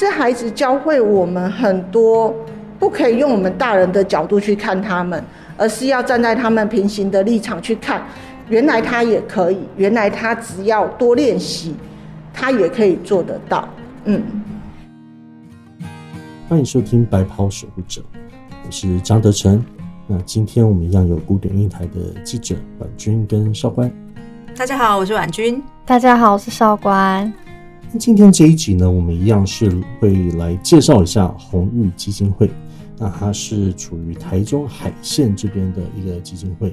是孩子教会我们很多，不可以用我们大人的角度去看他们，而是要站在他们平行的立场去看，原来他也可以，原来他只要多练习，他也可以做得到。嗯，欢迎收听《白袍守护者》，我是张德成。那今天我们一样有古典音台的记者婉君跟少官。大家好，我是婉君。大家好，我是少官。那今天这一集呢，我们一样是会来介绍一下红玉基金会。那它是处于台中海线这边的一个基金会，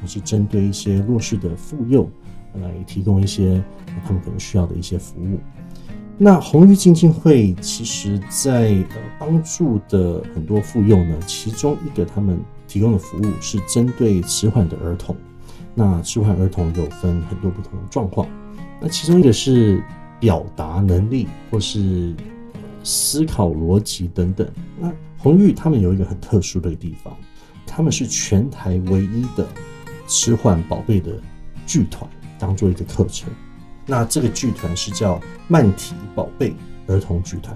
也是针对一些弱势的妇幼来提供一些他们可能需要的一些服务。那红玉基金会其实在呃帮助的很多妇幼呢，其中一个他们提供的服务是针对迟缓的儿童。那迟缓儿童有分很多不同的状况，那其中一个是。表达能力或是思考逻辑等等。那红玉他们有一个很特殊的地方，他们是全台唯一的迟缓宝贝的剧团，当做一个课程。那这个剧团是叫曼体宝贝儿童剧团。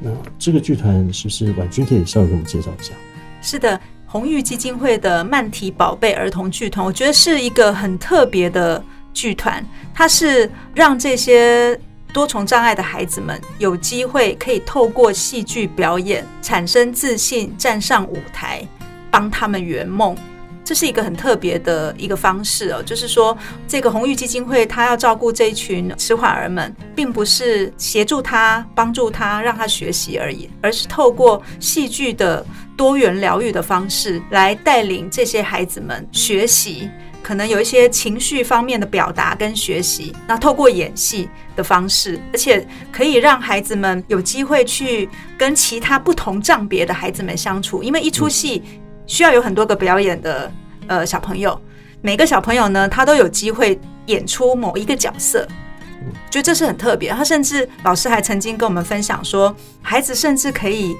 那这个剧团是不是婉君可以稍微给我们介绍一下？是的，红玉基金会的曼体宝贝儿童剧团，我觉得是一个很特别的剧团，它是让这些。多重障碍的孩子们有机会可以透过戏剧表演产生自信，站上舞台，帮他们圆梦。这是一个很特别的一个方式哦。就是说，这个红玉基金会他要照顾这一群迟缓儿们，并不是协助他、帮助他、让他学习而已，而是透过戏剧的多元疗愈的方式来带领这些孩子们学习。可能有一些情绪方面的表达跟学习，那透过演戏的方式，而且可以让孩子们有机会去跟其他不同障别的孩子们相处。因为一出戏需要有很多个表演的呃小朋友，每个小朋友呢，他都有机会演出某一个角色，觉得这是很特别。他甚至老师还曾经跟我们分享说，孩子甚至可以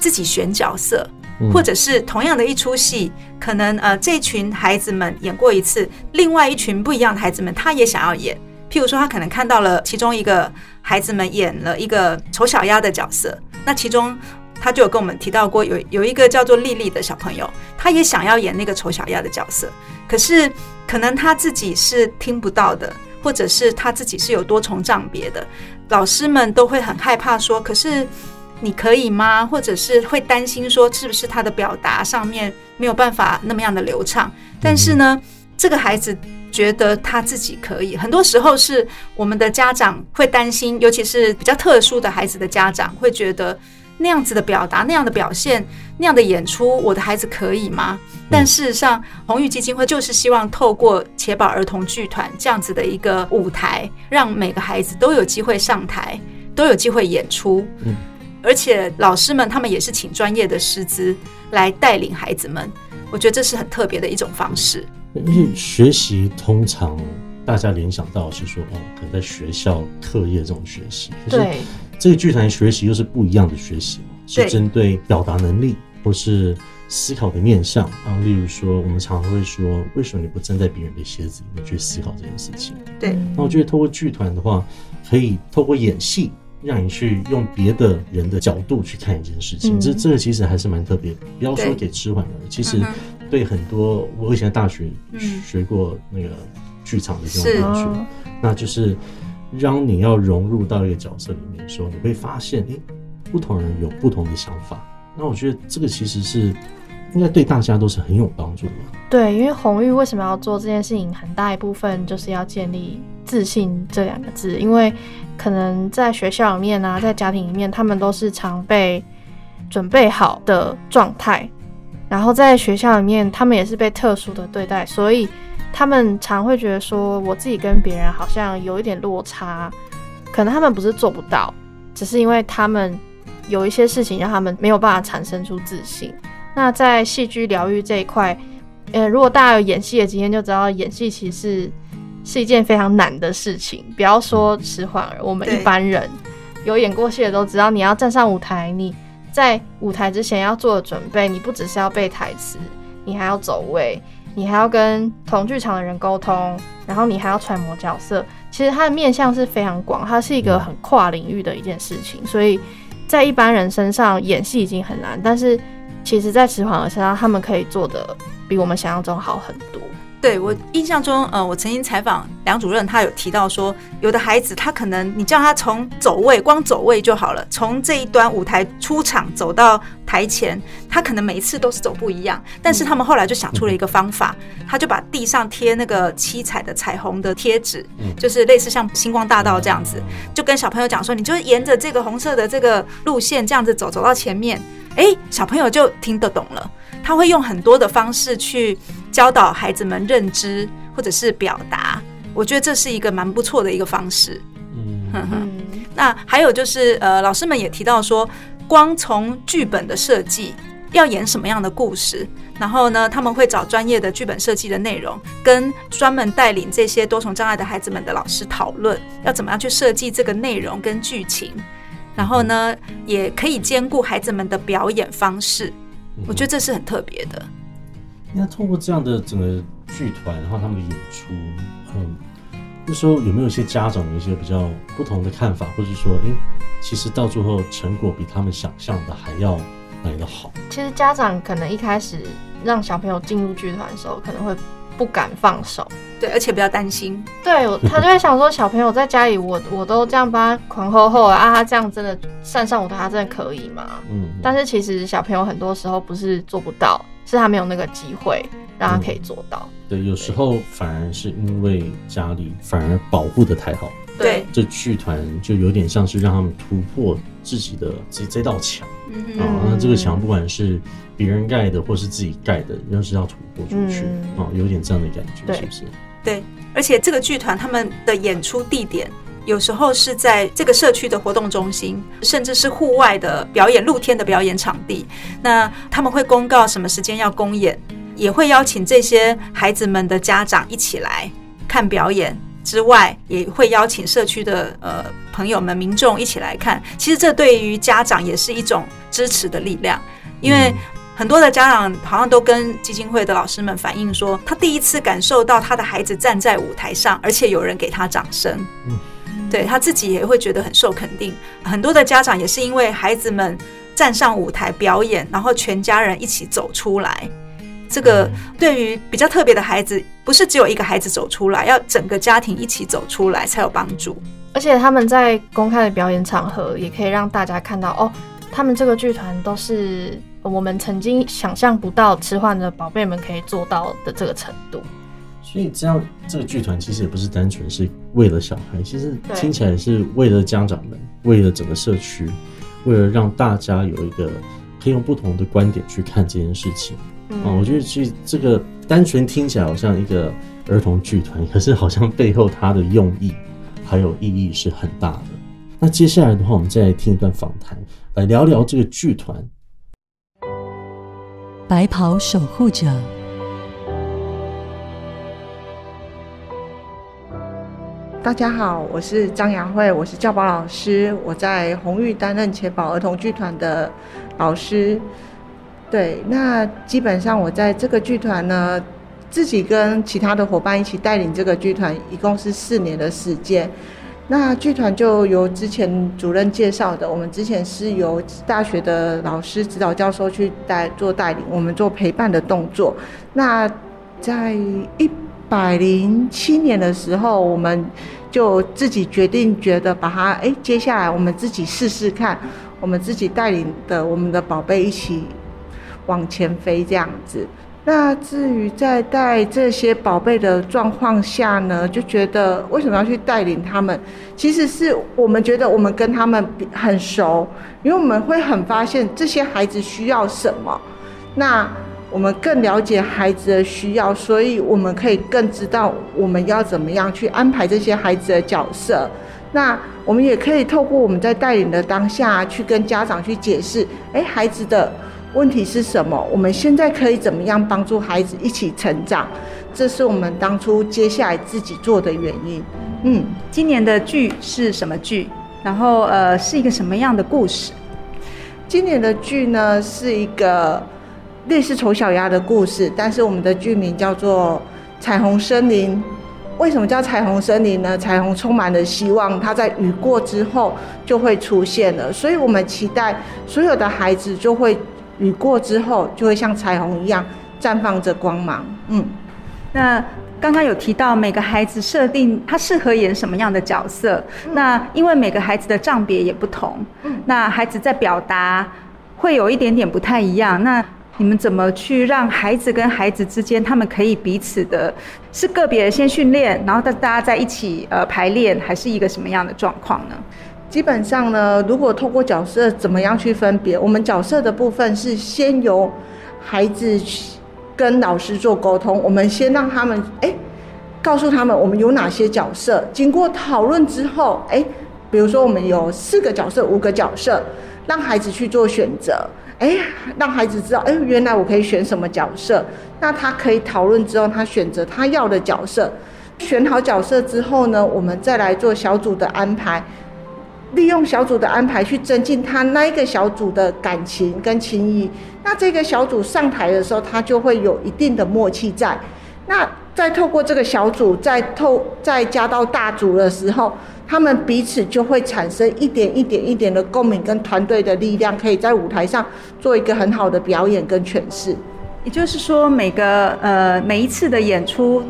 自己选角色。或者是同样的一出戏，可能呃这群孩子们演过一次，另外一群不一样的孩子们他也想要演。譬如说，他可能看到了其中一个孩子们演了一个丑小鸭的角色，那其中他就有跟我们提到过，有有一个叫做丽丽的小朋友，他也想要演那个丑小鸭的角色，可是可能他自己是听不到的，或者是他自己是有多重障别的，老师们都会很害怕说，可是。你可以吗？或者是会担心说，是不是他的表达上面没有办法那么样的流畅？但是呢，这个孩子觉得他自己可以。很多时候是我们的家长会担心，尤其是比较特殊的孩子的家长会觉得那样子的表达、那样的表现、那样的演出，我的孩子可以吗？但事实上，红玉基金会就是希望透过且宝儿童剧团这样子的一个舞台，让每个孩子都有机会上台，都有机会演出。嗯。而且老师们他们也是请专业的师资来带领孩子们，我觉得这是很特别的一种方式。因为学习通常大家联想到是说，哦，可能在学校课业这种学习，可是这个剧团学习又是不一样的学习，是针对表达能力或是思考的面向啊。例如说，我们常常会说，为什么你不站在别人的鞋子里面去思考这件事情？对。那我觉得透过剧团的话，可以透过演戏。让你去用别的人的角度去看一件事情，这这个其实还是蛮特别。不要说给迟缓了，其实对很多我以前大学学过那个剧场的这种同学，那就是让你要融入到一个角色里面的时候，你会发现，哎，不同人有不同的想法。那我觉得这个其实是应该对大家都是很有帮助的。对，因为红玉为什么要做这件事情，很大一部分就是要建立自信这两个字，因为。可能在学校里面啊，在家庭里面，他们都是常被准备好的状态，然后在学校里面，他们也是被特殊的对待，所以他们常会觉得说，我自己跟别人好像有一点落差。可能他们不是做不到，只是因为他们有一些事情让他们没有办法产生出自信。那在戏剧疗愈这一块，呃，如果大家有演戏的经验，就知道演戏其实。是一件非常难的事情，不要说迟缓儿，我们一般人有演过戏的都知道，你要站上舞台，你在舞台之前要做的准备，你不只是要背台词，你还要走位，你还要跟同剧场的人沟通，然后你还要揣摩角色。其实它的面向是非常广，它是一个很跨领域的一件事情，所以在一般人身上演戏已经很难，但是其实，在迟缓儿身上，他们可以做的比我们想象中好很多。对我印象中，呃，我曾经采访梁主任，他有提到说，有的孩子他可能你叫他从走位，光走位就好了，从这一端舞台出场走到台前，他可能每一次都是走不一样。但是他们后来就想出了一个方法，他就把地上贴那个七彩的彩虹的贴纸，就是类似像星光大道这样子，就跟小朋友讲说，你就沿着这个红色的这个路线这样子走，走到前面，哎，小朋友就听得懂了。他会用很多的方式去教导孩子们认知或者是表达，我觉得这是一个蛮不错的一个方式。嗯，那还有就是呃，老师们也提到说，光从剧本的设计要演什么样的故事，然后呢，他们会找专业的剧本设计的内容，跟专门带领这些多重障碍的孩子们的老师讨论，要怎么样去设计这个内容跟剧情，然后呢，也可以兼顾孩子们的表演方式。我觉得这是很特别的。那通过这样的整个剧团，然后他们的演出，嗯，那时候有没有一些家长有一些比较不同的看法，或者说，哎，其实到最后成果比他们想象的还要来得好？其实家长可能一开始让小朋友进入剧团的时候，可能会不敢放手，对，而且比较担心，对他就会想说，小朋友在家里，我我都这样帮他狂吼吼啊，他这样真的站上舞台，他真的可以吗？嗯，但是其实小朋友很多时候不是做不到，是他没有那个机会让他可以做到。对，有时候反而是因为家里反而保护的太好，对，这剧团就有点像是让他们突破自己的这这道墙啊，那这个墙不管是。别人盖的或是自己盖的，要是要突破出去，哦，有点这样的感觉，是不是？对，而且这个剧团他们的演出地点，有时候是在这个社区的活动中心，甚至是户外的表演、露天的表演场地。那他们会公告什么时间要公演，也会邀请这些孩子们的家长一起来看表演。之外，也会邀请社区的呃朋友们、民众一起来看。其实这对于家长也是一种支持的力量，因为。很多的家长好像都跟基金会的老师们反映说，他第一次感受到他的孩子站在舞台上，而且有人给他掌声。嗯，对他自己也会觉得很受肯定。很多的家长也是因为孩子们站上舞台表演，然后全家人一起走出来。这个对于比较特别的孩子，不是只有一个孩子走出来，要整个家庭一起走出来才有帮助。而且他们在公开的表演场合，也可以让大家看到哦，他们这个剧团都是。我们曾经想象不到迟缓的宝贝们可以做到的这个程度，所以这样这个剧团其实也不是单纯是为了小孩，其实听起来是为了家长们，为了整个社区，为了让大家有一个可以用不同的观点去看这件事情。啊，我觉得其实这个单纯听起来好像一个儿童剧团，可是好像背后它的用意还有意义是很大的。那接下来的话，我们再来听一段访谈，来聊聊这个剧团。白袍守护者，大家好，我是张雅慧，我是教保老师，我在红玉担任钱宝儿童剧团的老师。对，那基本上我在这个剧团呢，自己跟其他的伙伴一起带领这个剧团，一共是四年的时间。那剧团就由之前主任介绍的，我们之前是由大学的老师、指导教授去带做带领，我们做陪伴的动作。那在一百零七年的时候，我们就自己决定，觉得把它哎，接下来我们自己试试看，我们自己带领的我们的宝贝一起往前飞这样子。那至于在带这些宝贝的状况下呢，就觉得为什么要去带领他们？其实是我们觉得我们跟他们很熟，因为我们会很发现这些孩子需要什么，那我们更了解孩子的需要，所以我们可以更知道我们要怎么样去安排这些孩子的角色。那我们也可以透过我们在带领的当下去跟家长去解释，哎，孩子的。问题是什么？我们现在可以怎么样帮助孩子一起成长？这是我们当初接下来自己做的原因。嗯，今年的剧是什么剧？然后呃，是一个什么样的故事？今年的剧呢，是一个类似丑小鸭的故事，但是我们的剧名叫做《彩虹森林》。为什么叫彩虹森林呢？彩虹充满了希望，它在雨过之后就会出现了。所以我们期待所有的孩子就会雨过之后就会像彩虹一样绽放着光芒。嗯，那。刚刚有提到每个孩子设定他适合演什么样的角色，那因为每个孩子的障别也不同，那孩子在表达会有一点点不太一样。那你们怎么去让孩子跟孩子之间，他们可以彼此的，是个别先训练，然后大大家在一起呃排练，还是一个什么样的状况呢？基本上呢，如果透过角色怎么样去分别，我们角色的部分是先由孩子。跟老师做沟通，我们先让他们哎，告诉他们我们有哪些角色。经过讨论之后，哎，比如说我们有四个角色、五个角色，让孩子去做选择。哎，让孩子知道，哎，原来我可以选什么角色。那他可以讨论之后，他选择他要的角色。选好角色之后呢，我们再来做小组的安排。利用小组的安排去增进他那一个小组的感情跟情谊，那这个小组上台的时候，他就会有一定的默契在。那再透过这个小组，再透再加到大组的时候，他们彼此就会产生一点一点一点的共鸣跟团队的力量，可以在舞台上做一个很好的表演跟诠释。也就是说，每个呃每一次的演出。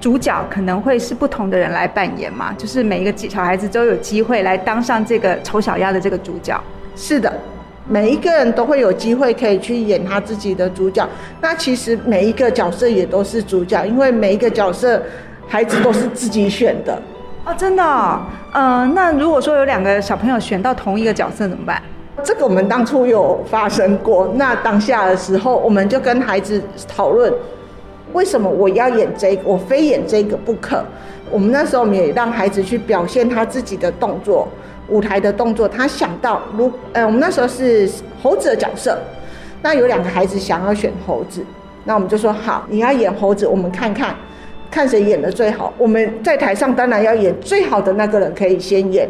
主角可能会是不同的人来扮演嘛，就是每一个小孩子都有机会来当上这个丑小鸭的这个主角。是的，每一个人都会有机会可以去演他自己的主角。那其实每一个角色也都是主角，因为每一个角色孩子都是自己选的。哦，真的？嗯，那如果说有两个小朋友选到同一个角色怎么办？这个我们当初有发生过。那当下的时候，我们就跟孩子讨论。为什么我要演这个？我非演这个不可。我们那时候也让孩子去表现他自己的动作，舞台的动作。他想到，如呃，我们那时候是猴子的角色，那有两个孩子想要选猴子，那我们就说好，你要演猴子，我们看看，看谁演的最好。我们在台上当然要演最好的那个人可以先演。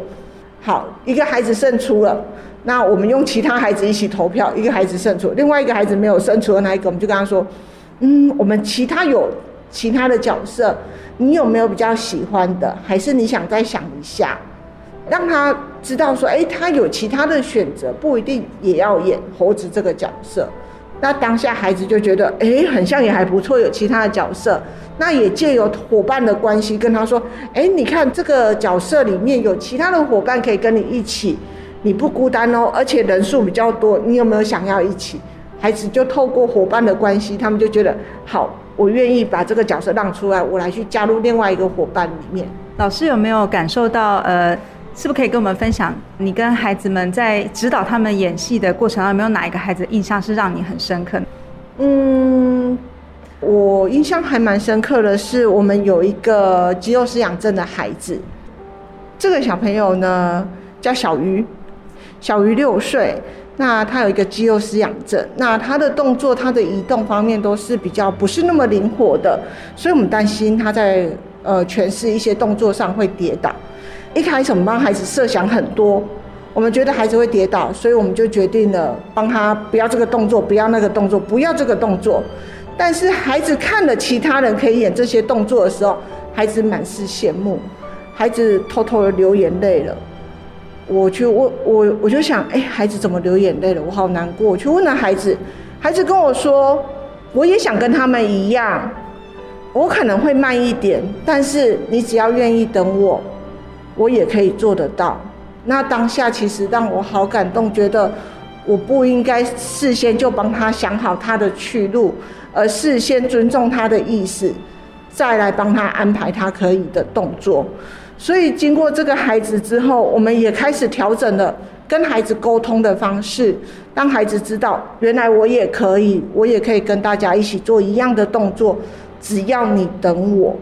好，一个孩子胜出了，那我们用其他孩子一起投票，一个孩子胜出，另外一个孩子没有胜出的那一个，我们就跟他说。嗯，我们其他有其他的角色，你有没有比较喜欢的？还是你想再想一下，让他知道说，哎，他有其他的选择，不一定也要演猴子这个角色。那当下孩子就觉得，哎，很像也还不错，有其他的角色。那也借由伙伴的关系跟他说，哎，你看这个角色里面有其他的伙伴可以跟你一起，你不孤单哦，而且人数比较多，你有没有想要一起？孩子就透过伙伴的关系，他们就觉得好，我愿意把这个角色让出来，我来去加入另外一个伙伴里面。老师有没有感受到？呃，是不是可以跟我们分享，你跟孩子们在指导他们演戏的过程中，有没有哪一个孩子印象是让你很深刻？嗯，我印象还蛮深刻的是，我们有一个肌肉失养症的孩子，这个小朋友呢叫小鱼，小鱼六岁。那他有一个肌肉失养症，那他的动作、他的移动方面都是比较不是那么灵活的，所以我们担心他在呃诠释一些动作上会跌倒。一开始我们帮孩子设想很多，我们觉得孩子会跌倒，所以我们就决定了帮他不要这个动作，不要那个动作，不要这个动作。但是孩子看了其他人可以演这些动作的时候，孩子满是羡慕，孩子偷偷的流眼泪了。我去问我，我就想，哎，孩子怎么流眼泪了？我好难过。我去问了孩子，孩子跟我说，我也想跟他们一样，我可能会慢一点，但是你只要愿意等我，我也可以做得到。那当下其实让我好感动，觉得我不应该事先就帮他想好他的去路，而事先尊重他的意思，再来帮他安排他可以的动作。所以经过这个孩子之后，我们也开始调整了跟孩子沟通的方式，让孩子知道，原来我也可以，我也可以跟大家一起做一样的动作，只要你等我。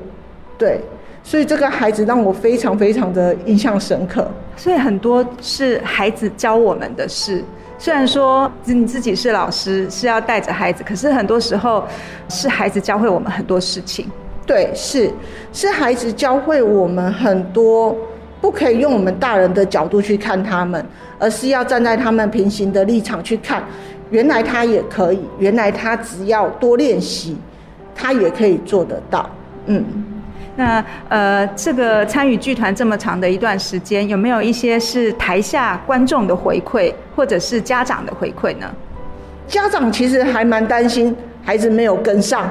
对，所以这个孩子让我非常非常的印象深刻。所以很多是孩子教我们的事，虽然说你自己是老师，是要带着孩子，可是很多时候是孩子教会我们很多事情。对，是是孩子教会我们很多，不可以用我们大人的角度去看他们，而是要站在他们平行的立场去看，原来他也可以，原来他只要多练习，他也可以做得到。嗯，那呃，这个参与剧团这么长的一段时间，有没有一些是台下观众的回馈，或者是家长的回馈呢？家长其实还蛮担心孩子没有跟上，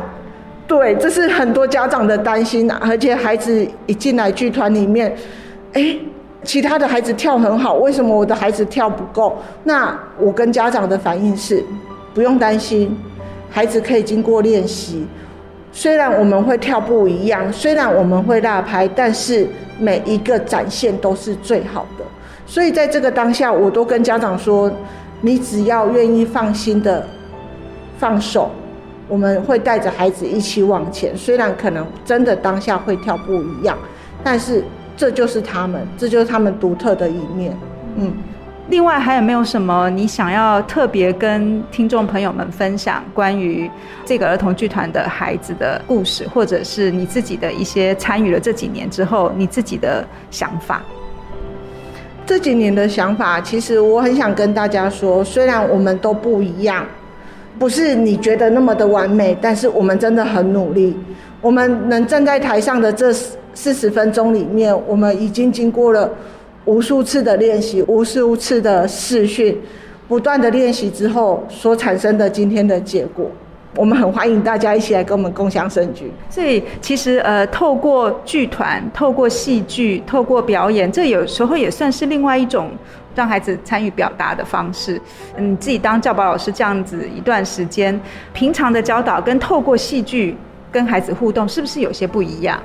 对，这是很多家长的担心啊。而且孩子一进来剧团里面，哎，其他的孩子跳很好，为什么我的孩子跳不够？那我跟家长的反应是，不用担心，孩子可以经过练习。虽然我们会跳不一样，虽然我们会落拍，但是每一个展现都是最好的。所以在这个当下，我都跟家长说。你只要愿意放心的放手，我们会带着孩子一起往前。虽然可能真的当下会跳不一样，但是这就是他们，这就是他们独特的一面。嗯，另外还有没有什么你想要特别跟听众朋友们分享关于这个儿童剧团的孩子的故事，或者是你自己的一些参与了这几年之后你自己的想法？这几年的想法，其实我很想跟大家说，虽然我们都不一样，不是你觉得那么的完美，但是我们真的很努力。我们能站在台上的这四十分钟里面，我们已经经过了无数次的练习，无数次的试训，不断的练习之后所产生的今天的结果。我们很欢迎大家一起来跟我们共享盛举。所以其实呃，透过剧团、透过戏剧、透过表演，这有时候也算是另外一种让孩子参与表达的方式。嗯，自己当教保老师这样子一段时间，平常的教导跟透过戏剧跟孩子互动，是不是有些不一样？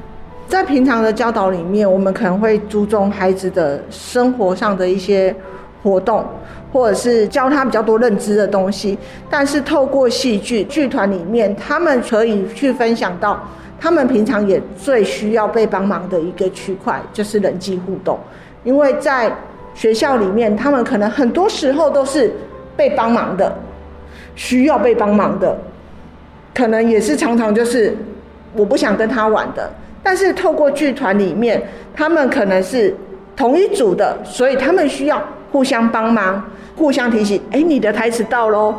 在平常的教导里面，我们可能会注重孩子的生活上的一些活动。或者是教他比较多认知的东西，但是透过戏剧剧团里面，他们可以去分享到他们平常也最需要被帮忙的一个区块，就是人际互动。因为在学校里面，他们可能很多时候都是被帮忙的，需要被帮忙的，可能也是常常就是我不想跟他玩的。但是透过剧团里面，他们可能是同一组的，所以他们需要互相帮忙。互相提醒，哎，你的台词到喽，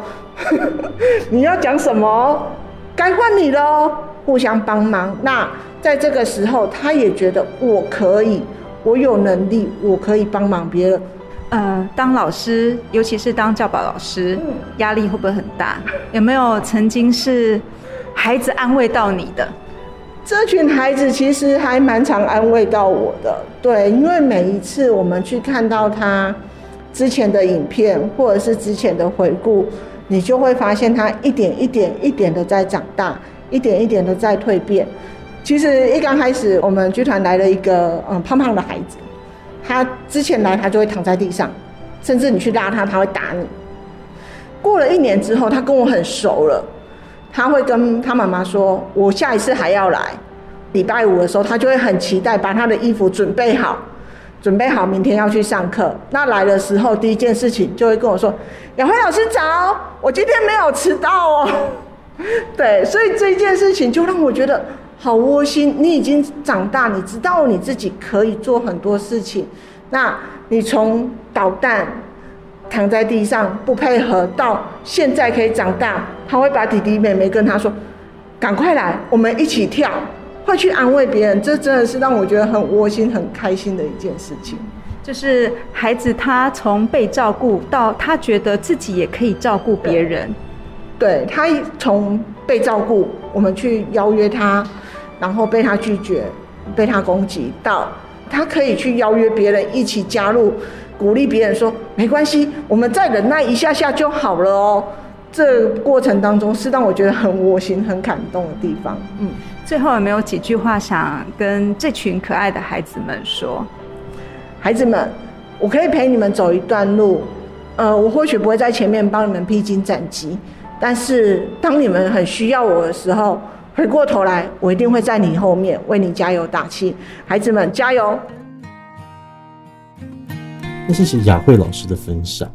你要讲什么？该换你喽，互相帮忙。那在这个时候，他也觉得我可以，我有能力，我可以帮忙别人。呃，当老师，尤其是当教保老师，压力会不会很大？有没有曾经是孩子安慰到你的？这群孩子其实还蛮常安慰到我的，对，因为每一次我们去看到他。之前的影片或者是之前的回顾，你就会发现他一点一点一点的在长大，一点一点的在蜕变。其实一刚开始，我们剧团来了一个嗯胖胖的孩子，他之前来他就会躺在地上，甚至你去拉他，他会打你。过了一年之后，他跟我很熟了，他会跟他妈妈说：“我下一次还要来。”礼拜五的时候，他就会很期待，把他的衣服准备好。准备好明天要去上课，那来的时候第一件事情就会跟我说：“雅辉老师早，我今天没有迟到哦。”对，所以这件事情就让我觉得好窝心。你已经长大，你知道你自己可以做很多事情。那你从捣蛋、躺在地上不配合，到现在可以长大，他会把弟弟妹妹跟他说：“赶快来，我们一起跳。”会去安慰别人，这真的是让我觉得很窝心、很开心的一件事情。就是孩子他从被照顾到他觉得自己也可以照顾别人，对他从被照顾，我们去邀约他，然后被他拒绝、被他攻击，到他可以去邀约别人一起加入，鼓励别人说没关系，我们再忍耐一下下就好了哦。这过程当中是让我觉得很窝心、很感动的地方。嗯。最后有没有几句话想跟这群可爱的孩子们说？孩子们，我可以陪你们走一段路，呃，我或许不会在前面帮你们披荆斩棘，但是当你们很需要我的时候，回过头来，我一定会在你后面为你加油打气。孩子们，加油！那谢谢雅慧老师的分享。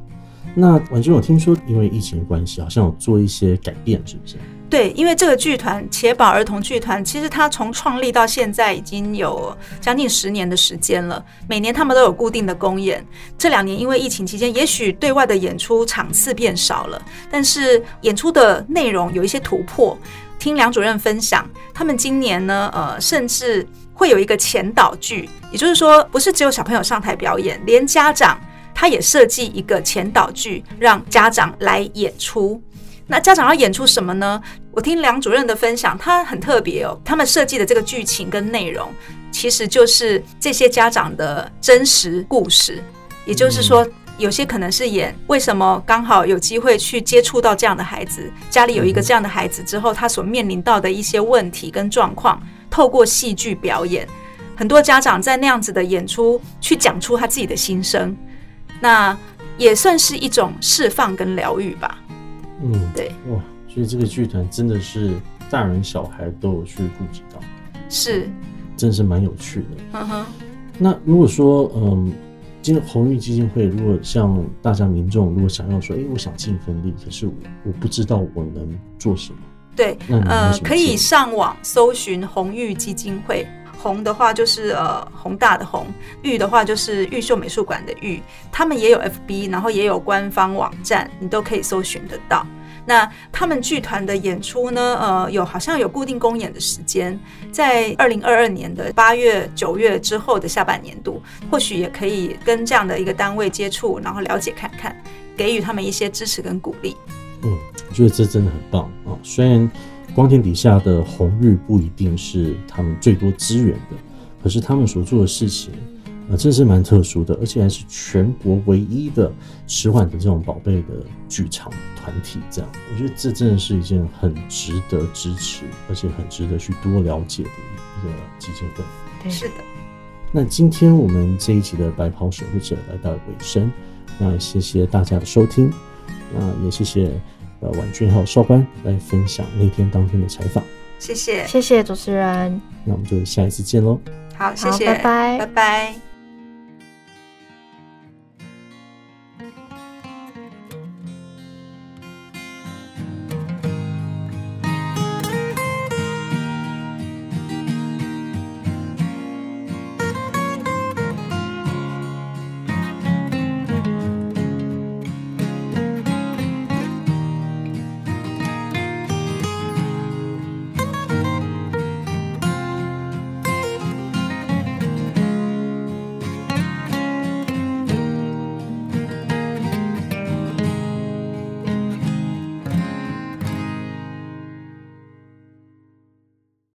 那婉君，我听说因为疫情的关系，好像有做一些改变，是不是？对，因为这个剧团且宝儿童剧团，其实它从创立到现在已经有将近十年的时间了。每年他们都有固定的公演。这两年因为疫情期间，也许对外的演出场次变少了，但是演出的内容有一些突破。听梁主任分享，他们今年呢，呃，甚至会有一个前导剧，也就是说，不是只有小朋友上台表演，连家长他也设计一个前导剧，让家长来演出。那家长要演出什么呢？我听梁主任的分享，他很特别哦。他们设计的这个剧情跟内容，其实就是这些家长的真实故事。也就是说，有些可能是演为什么刚好有机会去接触到这样的孩子，家里有一个这样的孩子之后，他所面临到的一些问题跟状况，透过戏剧表演，很多家长在那样子的演出去讲出他自己的心声，那也算是一种释放跟疗愈吧。嗯，对，哇，所以这个剧团真的是大人小孩都有去顾及到，是，真的是蛮有趣的。嗯哼，那如果说，嗯，今红玉基金会，如果像大家民众如果想要说，哎、我想尽一份力，可是我我不知道我能做什么，对，那呃可以上网搜寻红玉基金会。红的话就是呃宏大的宏，玉的话就是玉秀美术馆的玉。他们也有 FB，然后也有官方网站，你都可以搜寻得到。那他们剧团的演出呢，呃，有好像有固定公演的时间，在二零二二年的八月、九月之后的下半年度，或许也可以跟这样的一个单位接触，然后了解看看，给予他们一些支持跟鼓励。嗯，我觉得这真的很棒啊！虽然光天底下的红日不一定是他们最多资源的，可是他们所做的事情，啊，真是蛮特殊的，而且还是全国唯一的迟缓的这种宝贝的剧场团体。这样，我觉得这真的是一件很值得支持，而且很值得去多了解的一个基金会。对是的，那今天我们这一集的白袍守护者来到尾声，那也谢谢大家的收听，那也谢谢呃婉君还有少官来分享那天当天的采访，谢谢，谢谢主持人。那我们就下一次见喽。好，谢好谢，拜拜拜拜。